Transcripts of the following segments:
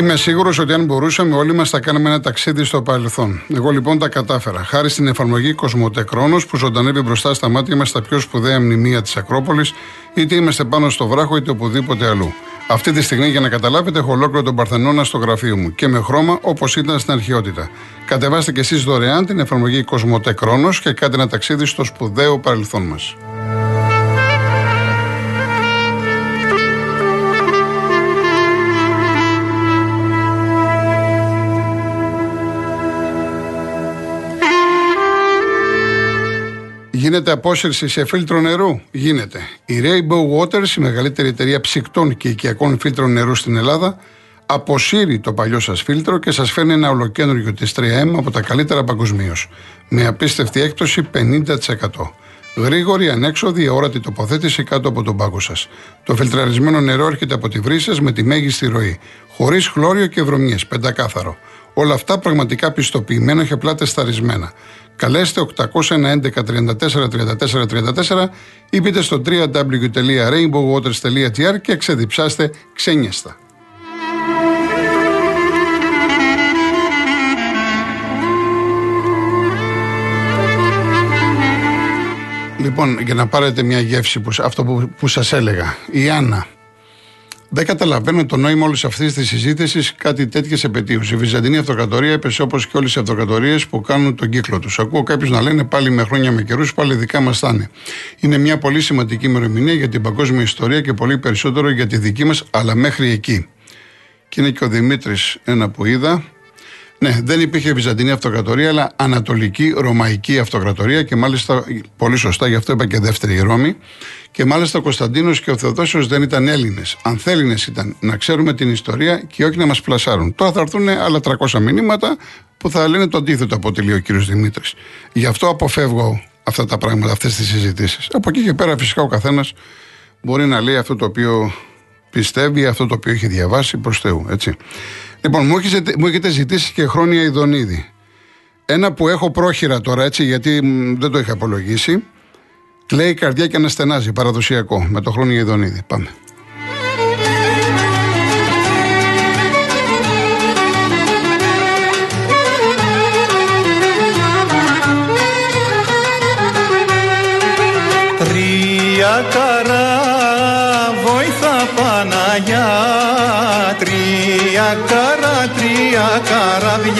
Είμαι σίγουρος ότι αν μπορούσαμε, όλοι μας θα κάναμε ένα ταξίδι στο παρελθόν. Εγώ λοιπόν τα κατάφερα. Χάρη στην εφαρμογή Κοσμοτέ που ζωντανεύει μπροστά στα μάτια μας τα πιο σπουδαία μνημεία της Ακρόπολης, είτε είμαστε πάνω στο βράχο είτε οπουδήποτε αλλού. Αυτή τη στιγμή, για να καταλάβετε, έχω ολόκληρο τον Παρθενώνα στο γραφείο μου και με χρώμα όπως ήταν στην αρχαιότητα. Κατεβάστε κι εσείς δωρεάν την εφαρμογή Κοσμοτέ και κάντε ένα ταξίδι στο σπουδαίο παρελθόν μας. Γίνεται απόσυρση σε φίλτρο νερού. Γίνεται. Η Rainbow Waters, η μεγαλύτερη εταιρεία ψυκτών και οικιακών φίλτρων νερού στην Ελλάδα, αποσύρει το παλιό σας φίλτρο και σας φέρνει ένα ολοκένουργιο της 3M από τα καλύτερα παγκοσμίως. Με απίστευτη έκπτωση 50%. Γρήγορη, ανέξοδη, αόρατη τοποθέτηση κάτω από τον πάγκο σας. Το φιλτραρισμένο νερό έρχεται από τη βρύση με τη μέγιστη ροή. Χωρίς χλώριο και βρωμιές, πεντακάθαρο. Όλα αυτά πραγματικά πιστοποιημένα και απλά τεσταρισμένα. Καλέστε 811 34 34 34 ή μπείτε στο www.rainbowwaters.gr και ξεδιψάστε ξένιαστα. Λοιπόν, για να πάρετε μια γεύση, που, αυτό που, που σας έλεγα. Η Άννα, δεν καταλαβαίνω το νόημα όλης αυτής της συζήτησης κάτι τέτοιες επαιτίου. Η Βυζαντινή Αυτοκρατορία έπεσε όπως και όλες οι αυτοκρατορίε που κάνουν τον κύκλο τους. Ακούω κάποιους να λένε πάλι με χρόνια με καιρούς, πάλι δικά μας θα είναι. Είναι μια πολύ σημαντική ημερομηνία για την παγκόσμια ιστορία και πολύ περισσότερο για τη δική μας, αλλά μέχρι εκεί. Και είναι και ο Δημήτρης, ένα που είδα, ναι, δεν υπήρχε Βυζαντινή Αυτοκρατορία, αλλά Ανατολική Ρωμαϊκή Αυτοκρατορία και μάλιστα πολύ σωστά, γι' αυτό είπα και δεύτερη Ρώμη. Και μάλιστα ο Κωνσταντίνος και ο Θεοδόσιος δεν ήταν Έλληνες. Ανθέλληνε ήταν να ξέρουμε την ιστορία και όχι να μας πλασάρουν. Τώρα θα έρθουν άλλα 300 μηνύματα που θα λένε το αντίθετο από ό,τι λέει ο κύριος Δημήτρης. Γι' αυτό αποφεύγω αυτά τα πράγματα, αυτές τις συζητήσεις. Από εκεί και πέρα, φυσικά ο καθένας μπορεί να λέει αυτό το οποίο πιστεύει, αυτό το οποίο έχει διαβάσει προς Θεού. Έτσι. Λοιπόν, μου έχετε, μου έχετε ζητήσει και χρόνια Ιδονίδη. Ένα που έχω πρόχειρα τώρα έτσι, γιατί δεν το είχα απολογίσει. Κλαίει καρδιά και αναστενάζει, παραδοσιακό, με το χρόνια Ιδονίδη. Πάμε.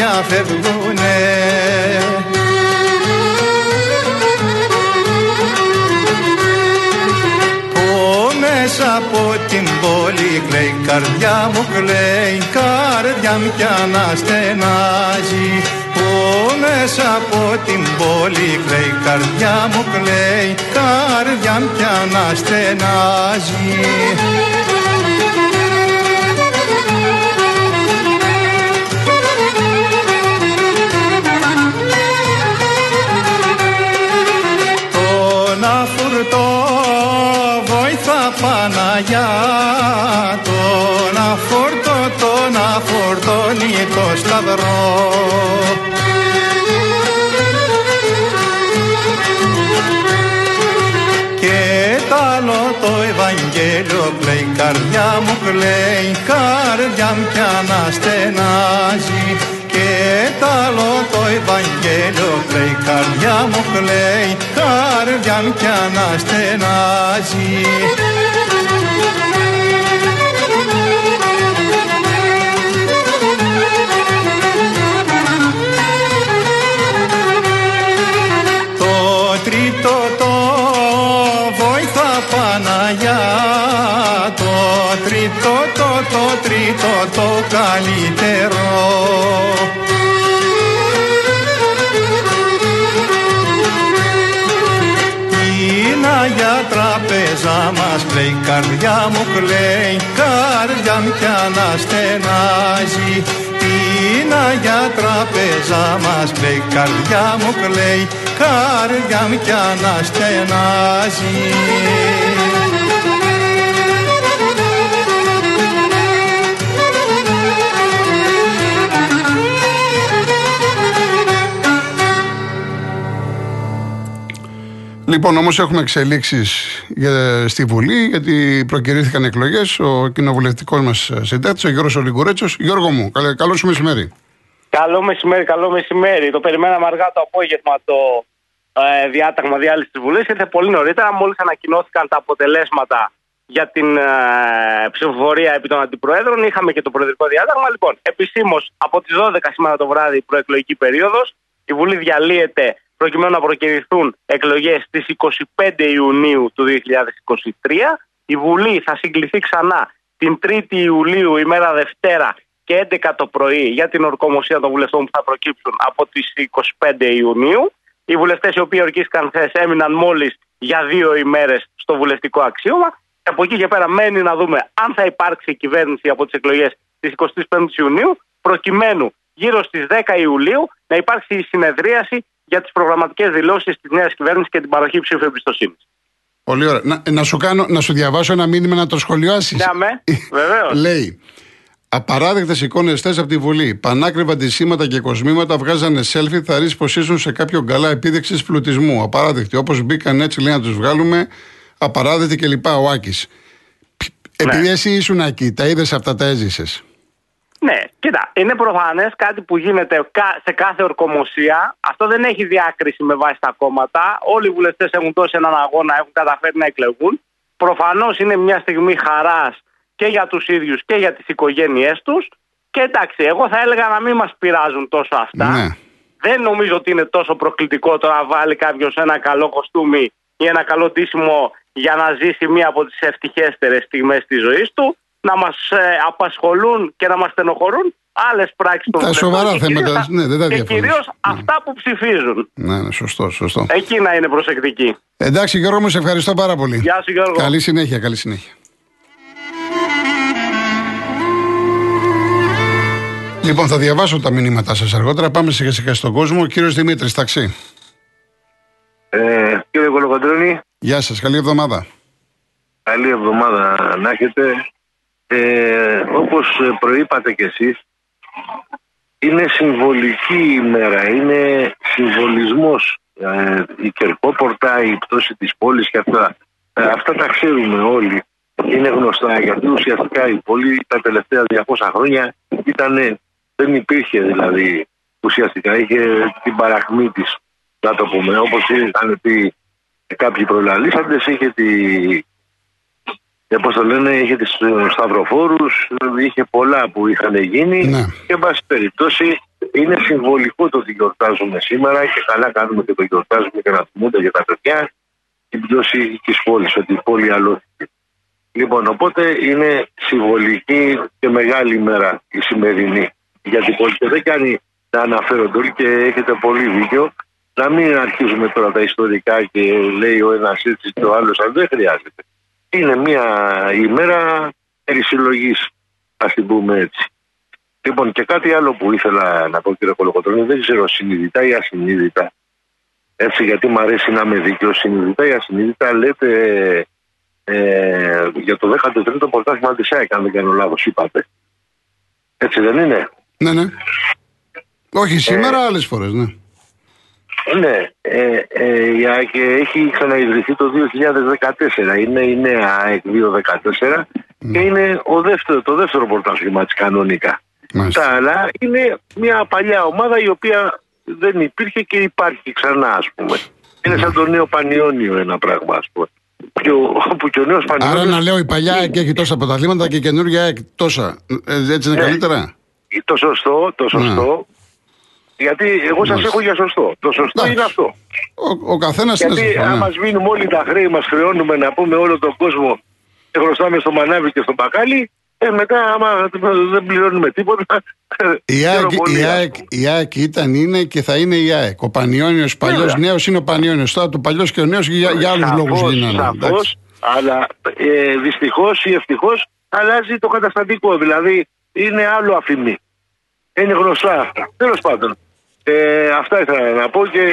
Καράβια φεύγουνε. Μέσα από την πόλη κλαίει καρδιά μου κλαίει καρδιά μου κι αναστενάζει. Που μέσα από την πόλη κλαίει καρδιά μου κλαίει καρδιά μου κι αναστενάζει καρδιά μου κλαίει καρδιά μου κι αναστενάζει και τ' άλλο το Ευαγγέλιο κλαίει καρδιά μου κλαίει καρδιά μου κι αναστενάζει μου κλαίει καρδιά μου κι αναστενάζει Είναι για τραπέζα μας κλαίει καρδιά μου κλαίει καρδιά μου κι αναστενάζει Λοιπόν, όμως έχουμε εξελίξεις στη Βουλή, γιατί προκυρήθηκαν εκλογές. Ο κοινοβουλευτικός μας συντάκτης, ο Γιώργος Ολυγκουρέτσο. Γιώργο μου, καλό σου μεσημέρι. Καλό μεσημέρι, καλό μεσημέρι. Το περιμέναμε αργά το απόγευμα το ε, διάταγμα διάλυσης της Βουλής. Ήρθε πολύ νωρίτερα, μόλις ανακοινώθηκαν τα αποτελέσματα για την ε, ψηφοφορία επί των αντιπροέδρων. Είχαμε και το προεδρικό διάταγμα. Λοιπόν, επισήμως από τις 12 σήμερα το βράδυ η προεκλογική περίοδος. Η Βουλή διαλύεται προκειμένου να προκυρηθούν εκλογές στις 25 Ιουνίου του 2023. Η Βουλή θα συγκληθεί ξανά την 3η Ιουλίου, ημέρα Δευτέρα και 11 το πρωί για την ορκομοσία των βουλευτών που θα προκύψουν από τις 25 Ιουνίου. Οι βουλευτές οι οποίοι ορκίστηκαν χθες έμειναν μόλις για δύο ημέρες στο βουλευτικό αξίωμα. Και από εκεί και πέρα μένει να δούμε αν θα υπάρξει κυβέρνηση από τις εκλογές της 25η Ιουνίου, προκειμένου γύρω στις 10 Ιουλίου να υπάρξει η συνεδρίαση για τις προγραμματικές δηλώσεις της νέας κυβέρνησης και την παροχή ψήφου εμπιστοσύνης. Πολύ ωραία. Να, να, σου κάνω, να σου διαβάσω ένα μήνυμα να το σχολιάσεις. Ναι, βεβαίως. Λέει. Απαράδεκτες εικόνες θες από τη Βουλή. Πανάκριβα αντισήματα και κοσμήματα βγάζανε σέλφι, θα ρίξει πως ήσουν σε κάποιο καλά επίδειξη πλουτισμού. Απαράδεκτη. Όπως μπήκαν έτσι λέει να τους βγάλουμε, απαράδεκτη κλπ. Ο Άκης. Ναι. Επειδή εσύ ήσουν εκεί, τα είδες αυτά, τα έζησες. Ναι, κοίτα, είναι προφανές κάτι που γίνεται σε κάθε ορκομοσία. Αυτό δεν έχει διάκριση με βάση τα κόμματα. Όλοι οι βουλευτές έχουν δώσει έναν αγώνα, έχουν καταφέρει να εκλεγούν. Προφανώς είναι μια στιγμή χαράς και για τους ίδιους και για τις οικογένειές τους και εντάξει εγώ θα έλεγα να μην μας πειράζουν τόσο αυτά ναι. δεν νομίζω ότι είναι τόσο προκλητικό το να βάλει κάποιος ένα καλό κοστούμι ή ένα καλό ντύσιμο για να ζήσει μία από τις ευτυχέστερες στιγμές της ζωής του να μας ε, απασχολούν και να μας στενοχωρούν άλλες πράξεις των Τα σοβαρά θέματα. Ναι, δεν τα Και κυρίως ναι. αυτά που ψηφίζουν. Ναι, ναι, σωστό, σωστό. Εκεί να είναι προσεκτικοί. Εντάξει, Γιώργο, μου σε ευχαριστώ πάρα πολύ. Γεια σου, Γιώργο. Καλή συνέχεια, καλή συνέχεια. Λοιπόν, θα διαβάσω τα μηνύματά σας αργότερα. Πάμε σιγά σιγά στον κόσμο. Ο κύριος Δημήτρης, ταξί. Ε, κύριε Κολοκοντρώνη. Γεια σας, καλή εβδομάδα. Καλή εβδομάδα να έχετε. Ε, όπως προείπατε κι εσείς, είναι συμβολική ημέρα, είναι συμβολισμός. Ε, η Κερκόπορτα, η πτώση της πόλης και αυτά. Ε, αυτά τα ξέρουμε όλοι. Είναι γνωστά γιατί ουσιαστικά η πόλη τα τελευταία 200 χρόνια ήταν δεν υπήρχε δηλαδή ουσιαστικά. Είχε την παραχμή της, να το πούμε. Όπως είχαν πει κάποιοι προλαλήσαντες, είχε τη. Ε, Πώς το λένε, είχε τις σταυροφόρους, είχε πολλά που είχαν γίνει. Ναι. Και, εν πάση περιπτώσει, είναι συμβολικό το ότι γιορτάζουμε σήμερα και καλά κάνουμε και το γιορτάζουμε και να θυμούνται για τα παιδιά την πτώση της πόλης, ότι η πόλη αλώθηκε. Λοιπόν, οπότε είναι συμβολική και μεγάλη ημέρα η σημερινή γιατί και δεν κάνει να αναφέρονται όλοι και έχετε πολύ δίκιο. Να μην αρχίζουμε τώρα τα ιστορικά και λέει ο ένας έτσι και ο άλλος, αν δεν χρειάζεται. Είναι μια ημέρα περισυλλογής, ας την πούμε έτσι. Λοιπόν, και κάτι άλλο που ήθελα να πω, κύριε Κολοκοτρόνη, δεν ξέρω συνειδητά ή ασυνείδητα. Έτσι, γιατί μου αρέσει να είμαι δίκαιος, συνειδητά ή ασυνείδητα λέτε ε, για το 13ο πρωτάθλημα της ΑΕΚ, αν δεν κάνω λάθος, είπατε. Έτσι δεν είναι; Ναι, ναι. Όχι σήμερα, ε, άλλες φορές, ναι. Ναι, ε, ε, η ΑΕΚ έχει ξαναειδρυθεί το 2014. Είναι η νέα ΑΕΚ 2014 ναι. και είναι ο δεύτερο, το δεύτερο πρωτάθλημα τη κανονικά. Μάλιστα. Τα άλλα είναι μια παλιά ομάδα η οποία δεν υπήρχε και υπάρχει ξανά, ας πούμε. Είναι σαν το νέο Πανιόνιο ένα πράγμα, ας πούμε. Και ο, που και ο νέος Πανιόνιος... Άρα να λέω η παλιά ΑΕΚ έχει τόσα πρωταθλήματα και η καινούργια ΑΕΚ τόσα. Ε, έτσι είναι ναι. καλύτερα; Το σωστό, το ναι. Σωστό. Γιατί εγώ σας έχω για σωστό. Το σωστό είναι αυτό. Ο, ο καθένας είναι Γιατί αν ναι. μα μείνουμε όλοι τα χρέη, μας χρεώνουμε να πούμε όλο τον κόσμο και χρωστάμε στο μανάβι και στο μπακάλι, ε, μετά άμα δεν πληρώνουμε τίποτα. Η ΑΕΚ, η, ΑΕΚ, η ΑΕΚ ήταν, είναι και θα είναι η ΑΕΚ. Ο Πανιόνιος παλιός νέος είναι ο Πανιόνιος. Τώρα το παλιός και ο νέος για, για άλλους λόγους γίνανε. Σαφώς, αλλά ε, δυστυχώς ή ευτυχώς αλλάζει το καταστατικό. Δηλαδή είναι άλλο αφημί. Είναι γνωστά αυτά. Τέλος πάντων. Ε, αυτά ήθελα να πω και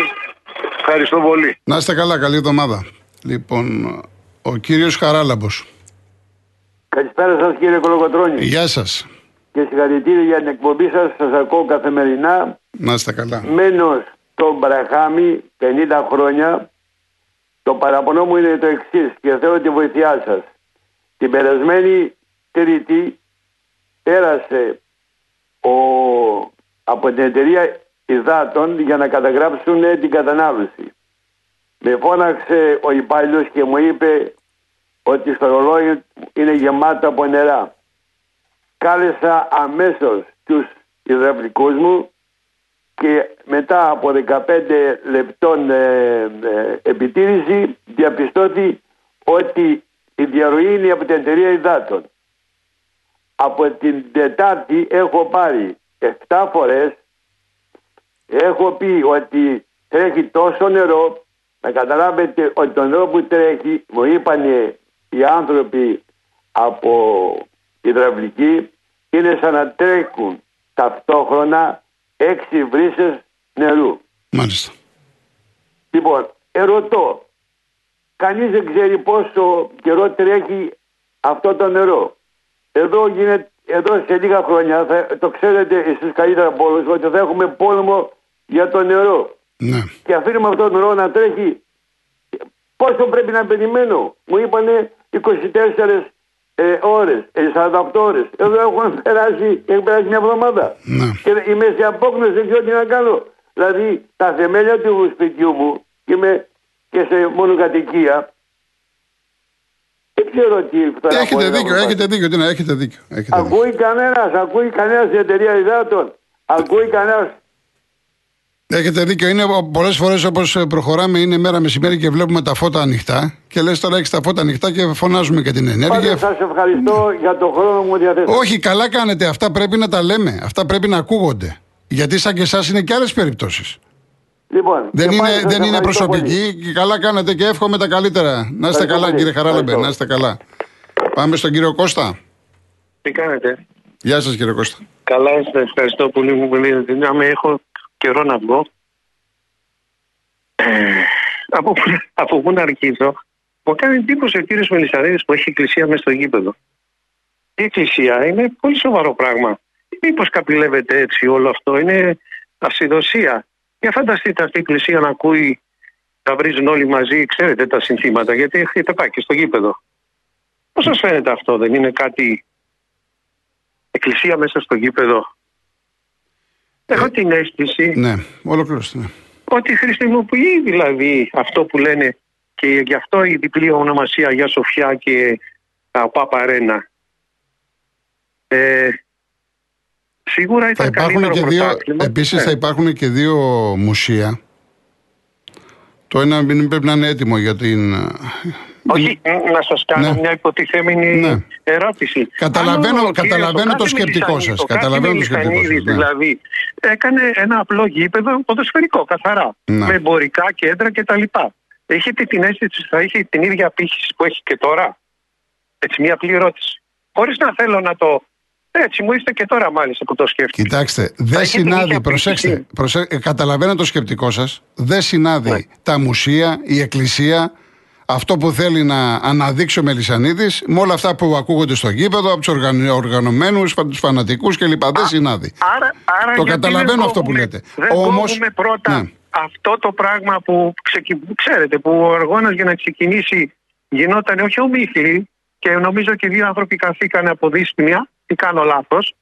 ευχαριστώ πολύ. Να είστε καλά, καλή εβδομάδα. Λοιπόν, ο κύριος Χαράλαμπος. Καλησπέρα σας κύριε Κολοκοτρώνη. Γεια σας. Και συγχαρητήρια για την εκπομπή σας, σας ακούω καθημερινά. Να είστε καλά. Μένω στο Μπραχάμι 50 χρόνια. Το παραπονό μου είναι το εξής και θέλω τη βοήθειά σας. Την περασμένη Τρίτη πέρασε ο, από την εταιρεία υδάτων για να καταγράψουν την κατανάλωση. Με φώναξε ο υπάλληλος και μου είπε ότι στο ρολόι είναι γεμάτο από νερά. Κάλεσα αμέσως τους υδραυλικούς μου και μετά από 15 λεπτών ε, ε, επιτήρηση διαπιστώθη ότι η διαρροή είναι από την εταιρεία υδάτων. Από την Τετάρτη έχω πάρει 7 φορές έχω πει ότι τρέχει τόσο νερό να καταλάβετε ότι το νερό που τρέχει μου είπαν οι άνθρωποι από υδραυλική είναι σαν να τρέχουν ταυτόχρονα έξι βρύσες νερού. Μάλιστα. Λοιπόν, ερωτώ, κανείς δεν ξέρει πόσο καιρό τρέχει αυτό το νερό. Εδώ, γίνεται, εδώ σε λίγα χρόνια, θα, το ξέρετε εσείς καλύτερα από όλους, ότι θα έχουμε πόλεμο για το νερό. Ναι. Και αφήνουμε αυτό το νερό να τρέχει. Πόσο πρέπει να περιμένω. Μου είπανε 24 ε, ώρες, ε, 48 ώρες. Εδώ έχουν περάσει, έχει περάσει μια εβδομάδα. Ναι. Και είμαι σε απόκνωση, δεν ξέρω τι να κάνω. Δηλαδή τα θεμέλια του σπιτιού μου και, είμαι και σε μονοκατοικία. Δεν ξέρω τι τώρα Έχετε μπορεί να δίκιο, μου έχετε δίκιο. Τι να, έχετε δίκιο. Έχετε δίκιο. Ακούει κανένας, ακούει κανένας η εταιρεία υδάτων. Ακούει κανένας. Έχετε δίκιο. Είναι πολλές φορές όπως προχωράμε, είναι μέρα μεσημέρι και βλέπουμε τα φώτα ανοιχτά. Και λες τώρα έχεις τα φώτα ανοιχτά και φωνάζουμε και την ενέργεια. Πάντως σας ευχαριστώ για τον χρόνο που μου διαθέσατε. Όχι, καλά κάνετε. Αυτά πρέπει να τα λέμε. Αυτά πρέπει να ακούγονται. Γιατί σαν και εσάς είναι και άλλες περιπτώσεις. Λοιπόν, Δεν και είναι, πάλι σας δεν είναι ευχαριστώ πολύ. προσωπική. Και καλά κάνετε και εύχομαι τα καλύτερα. Να είστε Ευχαριστώ καλά, πολύ. κύριε Χαράλαμπε. Ευχαριστώ. Να είστε καλά. Πάμε στον κύριο Κώστα. Τι κάνετε; Γεια σας, κύριε Κώστα. Καλά είστε. Ευχαριστώ πολύ που μου δίνετε δύναμη. Έχω καιρό να βγω. Ε, από, πού- από πού να αρχίσω. Μου κάνει εντύπωση ο κύριος Μελισανίδη που έχει εκκλησία μέσα στο γήπεδο. Η εκκλησία είναι πολύ σοβαρό πράγμα. Μήπως καπηλεύεται έτσι όλο αυτό. Είναι ασυδοσία. Για φανταστείτε αυτή η εκκλησία να ακούει να βρίζουν όλοι μαζί, ξέρετε τα συνθήματα, γιατί έχετε πάει και στο γήπεδο. Πώς σας φαίνεται αυτό, δεν είναι κάτι εκκλησία μέσα στο γήπεδο; Έχω την αίσθηση Ναι, ολοκληρώστε. Ναι. ότι χρησιμοποιεί δηλαδή αυτό που λένε και γι' αυτό η διπλή ονομασία Αγία Σοφιά και τα Πάπα Ρένα. Ε, σίγουρα Θα ήταν υπάρχουν καλύτερο και δύο, πρωτάθλημα. επίσης Ναι. θα υπάρχουν και δύο μουσεία. Το ένα μην πρέπει να είναι έτοιμο για την... Όχι, να σας κάνω Ναι. μια υποτιθέμενη Ναι. ερώτηση. Καταλαβαίνω- Αν ο καταλαβαίνω κύριος, ο το κάθε σκεπτικό Μελισσανίδης, σας. ο κάθε Καταλαβαίνω το σκεπτικό σας, Μελισσανίδης, ναι. Δηλαδή, έκανε ένα απλό γήπεδο ποδοσφαιρικό, καθαρά. Ναι. Με εμπορικά κέντρα κτλ. Έχετε την αίσθηση ότι θα είχε την ίδια απήχηση που έχει και τώρα; Έτσι, μια απλή ερώτηση. Χωρίς να θέλω να το. Έτσι, μου είστε και τώρα μάλιστα που το σκέφτομαι. Κοιτάξτε, δεν έχει την συνάδει, ίδια προσέξτε, πίστη. προσε- ε, καταλαβαίνω το σκεπτικό σας, δεν συνάδει Ναι. τα μουσεία, η εκκλησία, αυτό που θέλει να αναδείξει ο Μελισανίδης, με όλα αυτά που ακούγονται στο γήπεδο, από τους οργανω- οργανωμένους, από τους φανατικούς κλπ. Δεν συνάδει. Άρα, άρα Το γιατί καταλαβαίνω δεν αυτό που κόβουμε- λέτε. Δεν Όμως- κόβουμε πρώτα Ναι. αυτό το πράγμα που ξεκι... ξέρετε, που ο αγώνας για να ξεκινήσει γινόταν όχι ομίχλη και νομίζω και δύο άνθρωποι καθήκανε από δύσπνοια. Τι κάνω λάθος;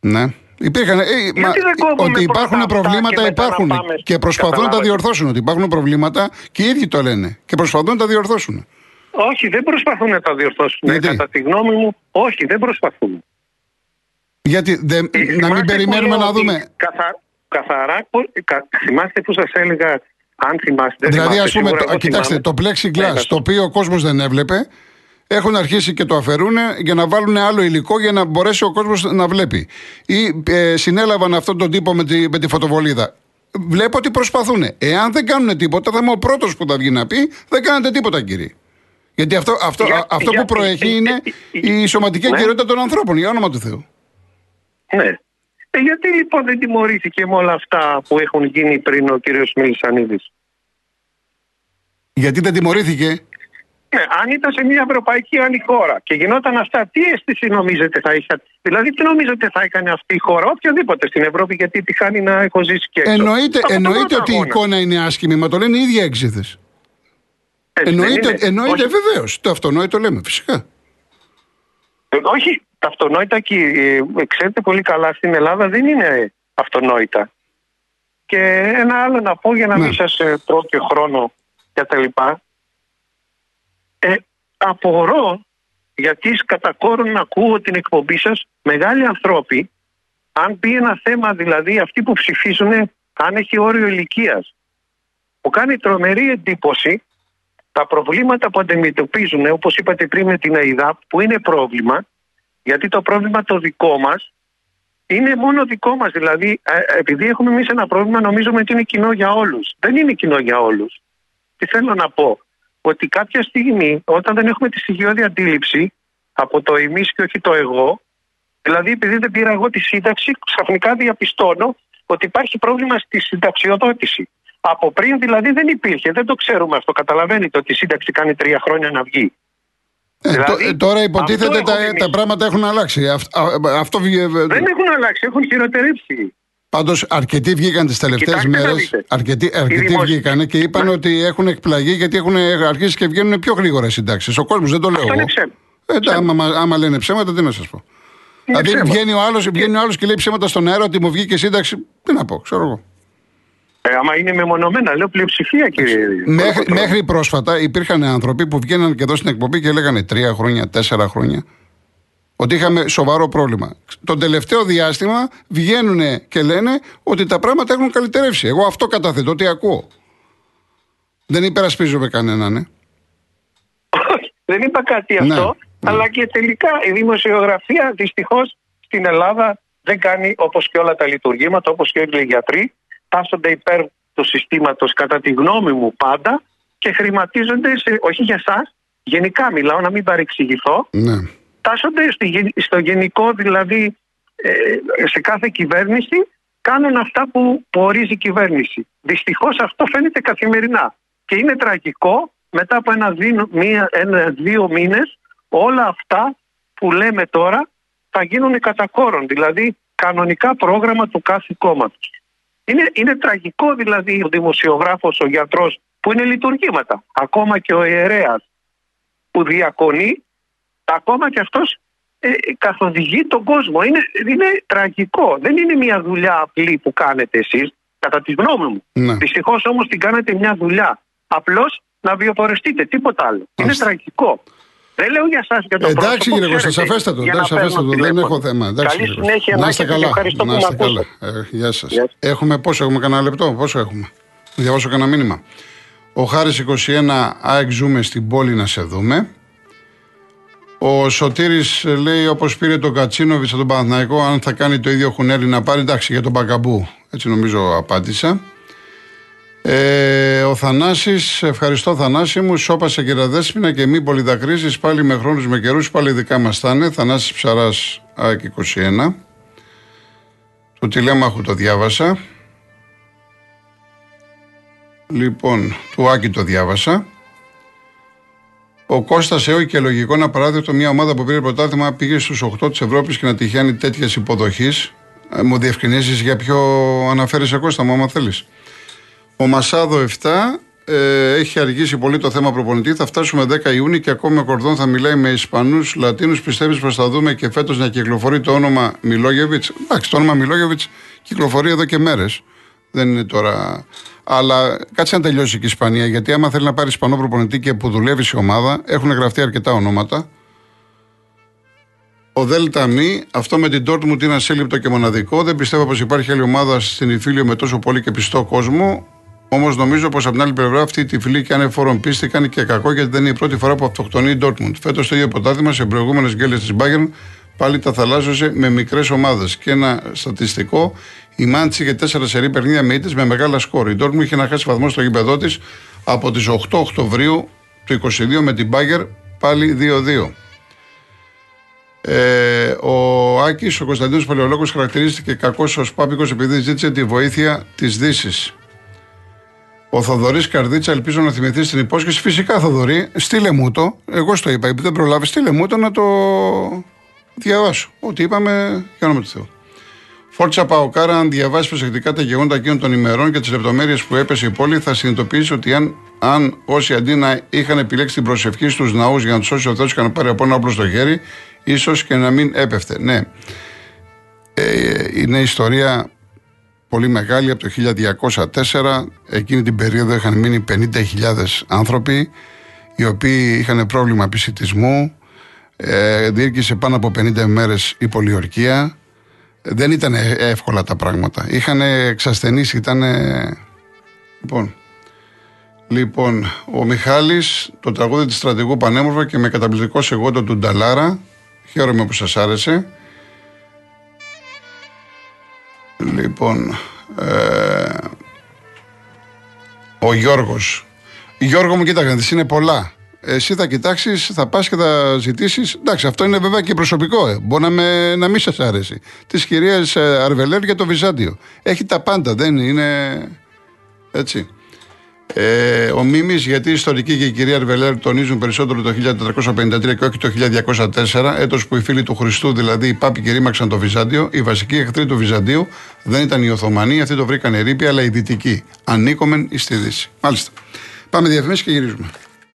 Ναι. Υπήρχαν, ε, μα, δεν κόβουμε ότι υπάρχουν πρώτα αυτά προβλήματα και μετά να υπάρχουν πάμε και προσπαθούν να τα καταλάβατε. διορθώσουν. Ότι υπάρχουν προβλήματα και οι ίδιοι το λένε και προσπαθούν να τα διορθώσουν. Όχι, δεν προσπαθούν να τα διορθώσουν. Γιατί; Κατά τη γνώμη μου, όχι, δεν προσπαθούν. Γιατί δεν, να μην Θυμάστε που περιμένουμε λέω να ότι δούμε. Καθα... Καθαρά, που- κα... θυμάστε που σας έλεγα, αν θυμάστε. δεν Δηλαδή, θυμάστε, ας πούμε, σίγουρα το, εγώ κοιτάξτε, θυμάμαι. το plexiglass, Ναι, το οποίο ο κόσμος δεν έβλεπε, έχουν αρχίσει και το αφαιρούν για να βάλουν άλλο υλικό για να μπορέσει ο κόσμο να βλέπει. Ή ε, συνέλαβαν αυτόν τον τύπο με τη, με τη φωτοβολίδα. Βλέπω ότι προσπαθούν. Εάν δεν κάνουν τίποτα, θα είμαι ο πρώτο που θα βγει να πει: Δεν κάνετε τίποτα, κύριε. Γιατί αυτό, αυτό, Για- α- αυτό για- που προέχει ε, είναι ε, ε, η σωματική ναι. αγκαιρότητα των ανθρώπων, για όνομα του Θεού. Ναι. Ε, γιατί λοιπόν δεν τιμωρήθηκε με όλα αυτά που έχουν γίνει πριν ο κύριος Μελισανίδης. Γιατί δεν τιμωρήθηκε. Ναι, αν ήταν σε μια ευρωπαϊκή άλλη χώρα και γινόταν αυτά, τι αίσθηση νομίζετε θα είχατε; Δηλαδή, τι νομίζετε θα έκανε αυτή η χώρα, οποιαδήποτε στην Ευρώπη, γιατί τη χάνει να έχω ζήσει και έξω. Εννοείται, Από τον εννοείται πρώτο ότι η αγώνα. εικόνα είναι άσχημη, μα το λένε οι ίδιοι έξιδες. Έτσι δεν Εννοείται, είναι; εννοείται Όχι. βεβαίως. Το αυτονόητο λέμε, φυσικά. Ε, όχι, τα αυτονόητα και ε, ξέρετε πολύ καλά στην Ελλάδα δεν είναι αυτονόητα. Και ένα άλλο να πω για να Ναι. μην σας ε, τρώω και χρόνο και τα λοιπά. Ε, απορώ γιατί κατά κόρον να ακούω την εκπομπή σας μεγάλοι ανθρώποι αν πει ένα θέμα δηλαδή αυτοί που ψηφίζουν αν έχει όριο ηλικίας. Μου κάνει τρομερή εντύπωση τα προβλήματα που αντιμετωπίζουν, όπως είπατε πριν με την ΑΕΔΑΠ, που είναι πρόβλημα, γιατί το πρόβλημα το δικό μας είναι μόνο δικό μας. Δηλαδή, ε, επειδή έχουμε εμείς ένα πρόβλημα, νομίζουμε ότι είναι κοινό για όλους. Δεν είναι κοινό για όλους. Τι θέλω να πω, ότι κάποια στιγμή, όταν δεν έχουμε τη στοιχειώδη αντίληψη από το εμείς και όχι το εγώ, δηλαδή επειδή δεν πήρα εγώ τη σύνταξη, ξαφνικά διαπιστώνω ότι υπάρχει πρόβλημα στη συνταξιοδότηση. Από πριν δηλαδή δεν υπήρχε, δεν το ξέρουμε αυτό. Καταλαβαίνετε ότι η σύνταξη κάνει τρία χρόνια να βγει. Ε, Δηλαδή, τω- ε, τώρα υποτίθεται αυτό τα, έχουμε εμείς. τα πράγματα έχουν αλλάξει. Αυτ- α- αυτό βγε- Δεν έχουν αλλάξει, έχουν χειροτερέψει. Πάντως, αρκετοί βγήκαν τις τελευταίες Κοιτάξτε να μέρες. δείτε. Αρκετοί, αρκετοί δημόσια- βγήκαν και είπαν Ναι. ότι έχουν εκπλαγεί γιατί έχουν αρχίσει και βγαίνουν πιο γρήγορα οι συντάξεις. Ο κόσμος δεν το λέω Αυτό εγώ. είναι ψέμα. Ε, τα- άμα, άμα λένε ψέματα, τι να σας πω. Είναι δηλαδή, ψέμα. βγαίνει ο άλλο βγαίνει ο άλλος και λέει ψέματα στον αέρα ότι μου βγήκε σύνταξη. Τι να πω, ξέρω εγώ. Ε, άμα είναι μεμονωμένα, λέω πλειοψηφία κύριε. Μέχρι, Κολοκοτρώνη. μέχρι πρόσφατα υπήρχαν άνθρωποι που βγαίναν και εδώ στην εκπομπή και λέγανε τρία χρόνια, τέσσερα χρόνια. Ότι είχαμε σοβαρό πρόβλημα. Το τελευταίο διάστημα βγαίνουν και λένε ότι τα πράγματα έχουν καλυτερεύσει. Εγώ αυτό καταθέτω, ότι ακούω. Δεν υπερασπίζομαι κανέναν. Ε. Όχι, δεν είπα κάτι Ναι, αυτό, ναι. αλλά και τελικά η δημοσιογραφία δυστυχώς στην Ελλάδα δεν κάνει όπως και όλα τα λειτουργήματα, όπως και όλοι οι γιατροί, τάσσονται υπέρ του συστήματος κατά τη γνώμη μου πάντα και χρηματίζονται, σε, όχι για εσάς, γενικά μιλάω να μην παρεξηγηθώ, Ναι. Τάσσονται στη γεν- στο γενικό δηλαδή ε, σε κάθε κυβέρνηση κάνουν αυτά που, που ορίζει η κυβέρνηση. Δυστυχώς αυτό φαίνεται καθημερινά. Και είναι τραγικό μετά από ένα, δίνο- μία, ένα δύο μήνες όλα αυτά που λέμε τώρα θα γίνουν κατά κόρον. Δηλαδή κανονικά πρόγραμμα του κάθε κόμματος. Είναι, είναι τραγικό δηλαδή ο δημοσιογράφος, ο γιατρός που είναι λειτουργήματα. Ακόμα και ο ιερέας που διακονεί ακόμα και αυτός ε, καθοδηγεί τον κόσμο. Είναι, είναι τραγικό. Δεν είναι μια δουλειά απλή που κάνετε εσείς, κατά τη γνώμη μου. Ναι. Δυστυχώς όμως την κάνετε μια δουλειά. Απλώς να βιοπορεστείτε, τίποτα άλλο. Είναι Μάλιστα. τραγικό. Δεν λέω για εσάς για το Εντάξει, πρόσωπο, κύριε Κώστα, ξέρετε, σαφέστατο. για να Εντάξει, παίρνω σαφέστατο. Δεν τηλέφωνο. έχω θέμα. Εντάξει, Καλή κύριε Κώστα. συνέχεια να είστε έχετε και καλά. ευχαριστώ Να που με είστε καλά. ακούσατε. Ε, γεια σας. Γεια. Έχουμε πόσο, έχουμε κανένα λεπτό, πόσο έχουμε; Διαβάσω κανένα μήνυμα. Ο Χάρης 21, ΑΕΚ ζούμε στην πόλη να σε δούμε. Ο Σωτήρης ε, λέει όπως πήρε τον Κατσίνοβιτ από τον Παναθηναϊκό, αν θα κάνει το ίδιο Χουνέλη να πάρει. Εντάξει, για τον Μπακαμπού. Έτσι νομίζω απάντησα. Ε, ο Θανάσης, ευχαριστώ Θανάση μου, σώπασε και τα δέσποινα και μη πολυδακρύσεις, πάλι με χρόνους με καιρούς, πάλι δικά μας θα είναι. Θανάσης Ψαράς, ΑΕΚ 21. Το τηλέμαχου το διάβασα. Λοιπόν, του Άκη το διάβασα. Ο Κώστας Εώ και λογικό να παράδειγμα μια ομάδα που πήρε πρωτάθλημα πήγε στους 8 της Ευρώπης και να τυχαίνει τέτοια υποδοχής. Ε, μου διευκρινίσει για ποιο αναφέρεσαι Κώστα μου, άμα θέλεις. Ο Μασάδο 7 ε, έχει αργήσει πολύ το θέμα προπονητή. Θα φτάσουμε 10 Ιούνιου και ακόμη ο Κορδόν θα μιλάει με Ισπανούς, Λατίνους. Πιστεύεις πως θα δούμε και φέτος να κυκλοφορεί το όνομα Μιλόγεβιτς; Εντάξει, το όνομα Μιλόγεβιτς κυκλοφορεί εδώ και μέρες. Δεν είναι τώρα. Αλλά κάτσε να τελειώσει και η Ισπανία. Γιατί άμα θέλει να πάρει Ισπανό προπονητή και που δουλεύει σε ομάδα, έχουν γραφτεί αρκετά ονόματα. Ο Δέλτα Μη, αυτό με την Dortmund είναι ασύλληπτο και μοναδικό. Δεν πιστεύω πως υπάρχει άλλη ομάδα στην Ιφίλιο με τόσο πολύ και πιστό κόσμο. Όμως νομίζω πως από την άλλη πλευρά αυτή η τυφλή και ανεφόρον πίστη κάνει και κακό γιατί δεν είναι η πρώτη φορά που αυτοκτονεί η Dortmund. Φέτος το ίδιο πρωτάθλημα σε προηγούμενες γκέλες της Bayern πάλι τα θαλάσσιζε με μικρές ομάδες. Και ένα στατιστικό, η Μάντση είχε τέσσερα σερή παιχνίδια με ήττες με μεγάλα σκόρ. Η Dortmund είχε να χάσει βαθμό στο γήπεδό της από τις 8 Οκτωβρίου του 22 με την Bayern πάλι 2-2. Ε, ο Άκης, ο Κωνσταντίνος Παλαιολόγος, χαρακτηρίστηκε κακός ως πάπικος επειδή ζήτησε τη βοήθεια της Δύσης. Ο Θοδωρής Καρδίτσα, ελπίζω να θυμηθεί την υπόσχεση. Φυσικά, Θοδωρή, στείλε μου το. Εγώ στο είπα, επειδή δεν προλάβει, στείλε μου το να το διαβάσω. Ό,τι είπαμε, για όνομα του Θεού. Φόρτσα Παοκάρα, αν διαβάσεις προσεκτικά τα γεγονότα εκείνων των ημερών και τις λεπτομέρειες που έπεσε η πόλη, θα συνειδητοποιήσεις ότι αν, αν όσοι αντί να είχαν επιλέξει την προσευχή στους ναούς για να τους σώσει ο Θεός, είχαν πάρει από ένα όπλο στο χέρι, ίσως και να μην έπεφτε. Ναι. Ε, είναι ιστορία πολύ μεγάλη από το 1204. Εκείνη την περίοδο είχαν μείνει 50.000 άνθρωποι οι οποίοι είχαν πρόβλημα επισητισμού. Ε, διήρκησε πάνω από 50 μέρες η πολιορκία. Δεν ήταν εύκολα τα πράγματα. Είχαν εξασθενήσει, ήταν... Λοιπόν, λοιπόν, ο Μιχάλης, το τραγούδι της στρατηγού Πανέμορφα και με καταπληκτικό σεγόντο του Νταλάρα. Χαίρομαι που σας άρεσε. Λοιπόν, ε, ο Γιώργος. Γιώργο μου, κοίταξε, είναι πολλά. Εσύ θα κοιτάξεις, θα πας και θα ζητήσεις. Εντάξει, αυτό είναι βέβαια και προσωπικό. Ε. Μπορεί να, με, να μην σας άρεσει. Της κυρίας ε, Αρβελέρ για το Βυζάντιο. Έχει τα πάντα, δεν είναι. Έτσι. Ε, ο Μίμης, γιατί οι ιστορικοί και η κυρία Αρβελέρ τονίζουν περισσότερο το 1453 και όχι το 1204, έτος που οι φίλοι του Χριστού, δηλαδή οι Πάποι, κηρύμαξαν το Βυζάντιο, οι βασικοί εχθροί του Βυζαντίου δεν ήταν οι Οθωμανοί, αυτοί το βρήκαν ερήπια, αλλά οι Δυτικοί. Ανήκομεν εις τη Δύση. Μάλιστα. Πάμε διαφημίσεις και γυρίζουμε.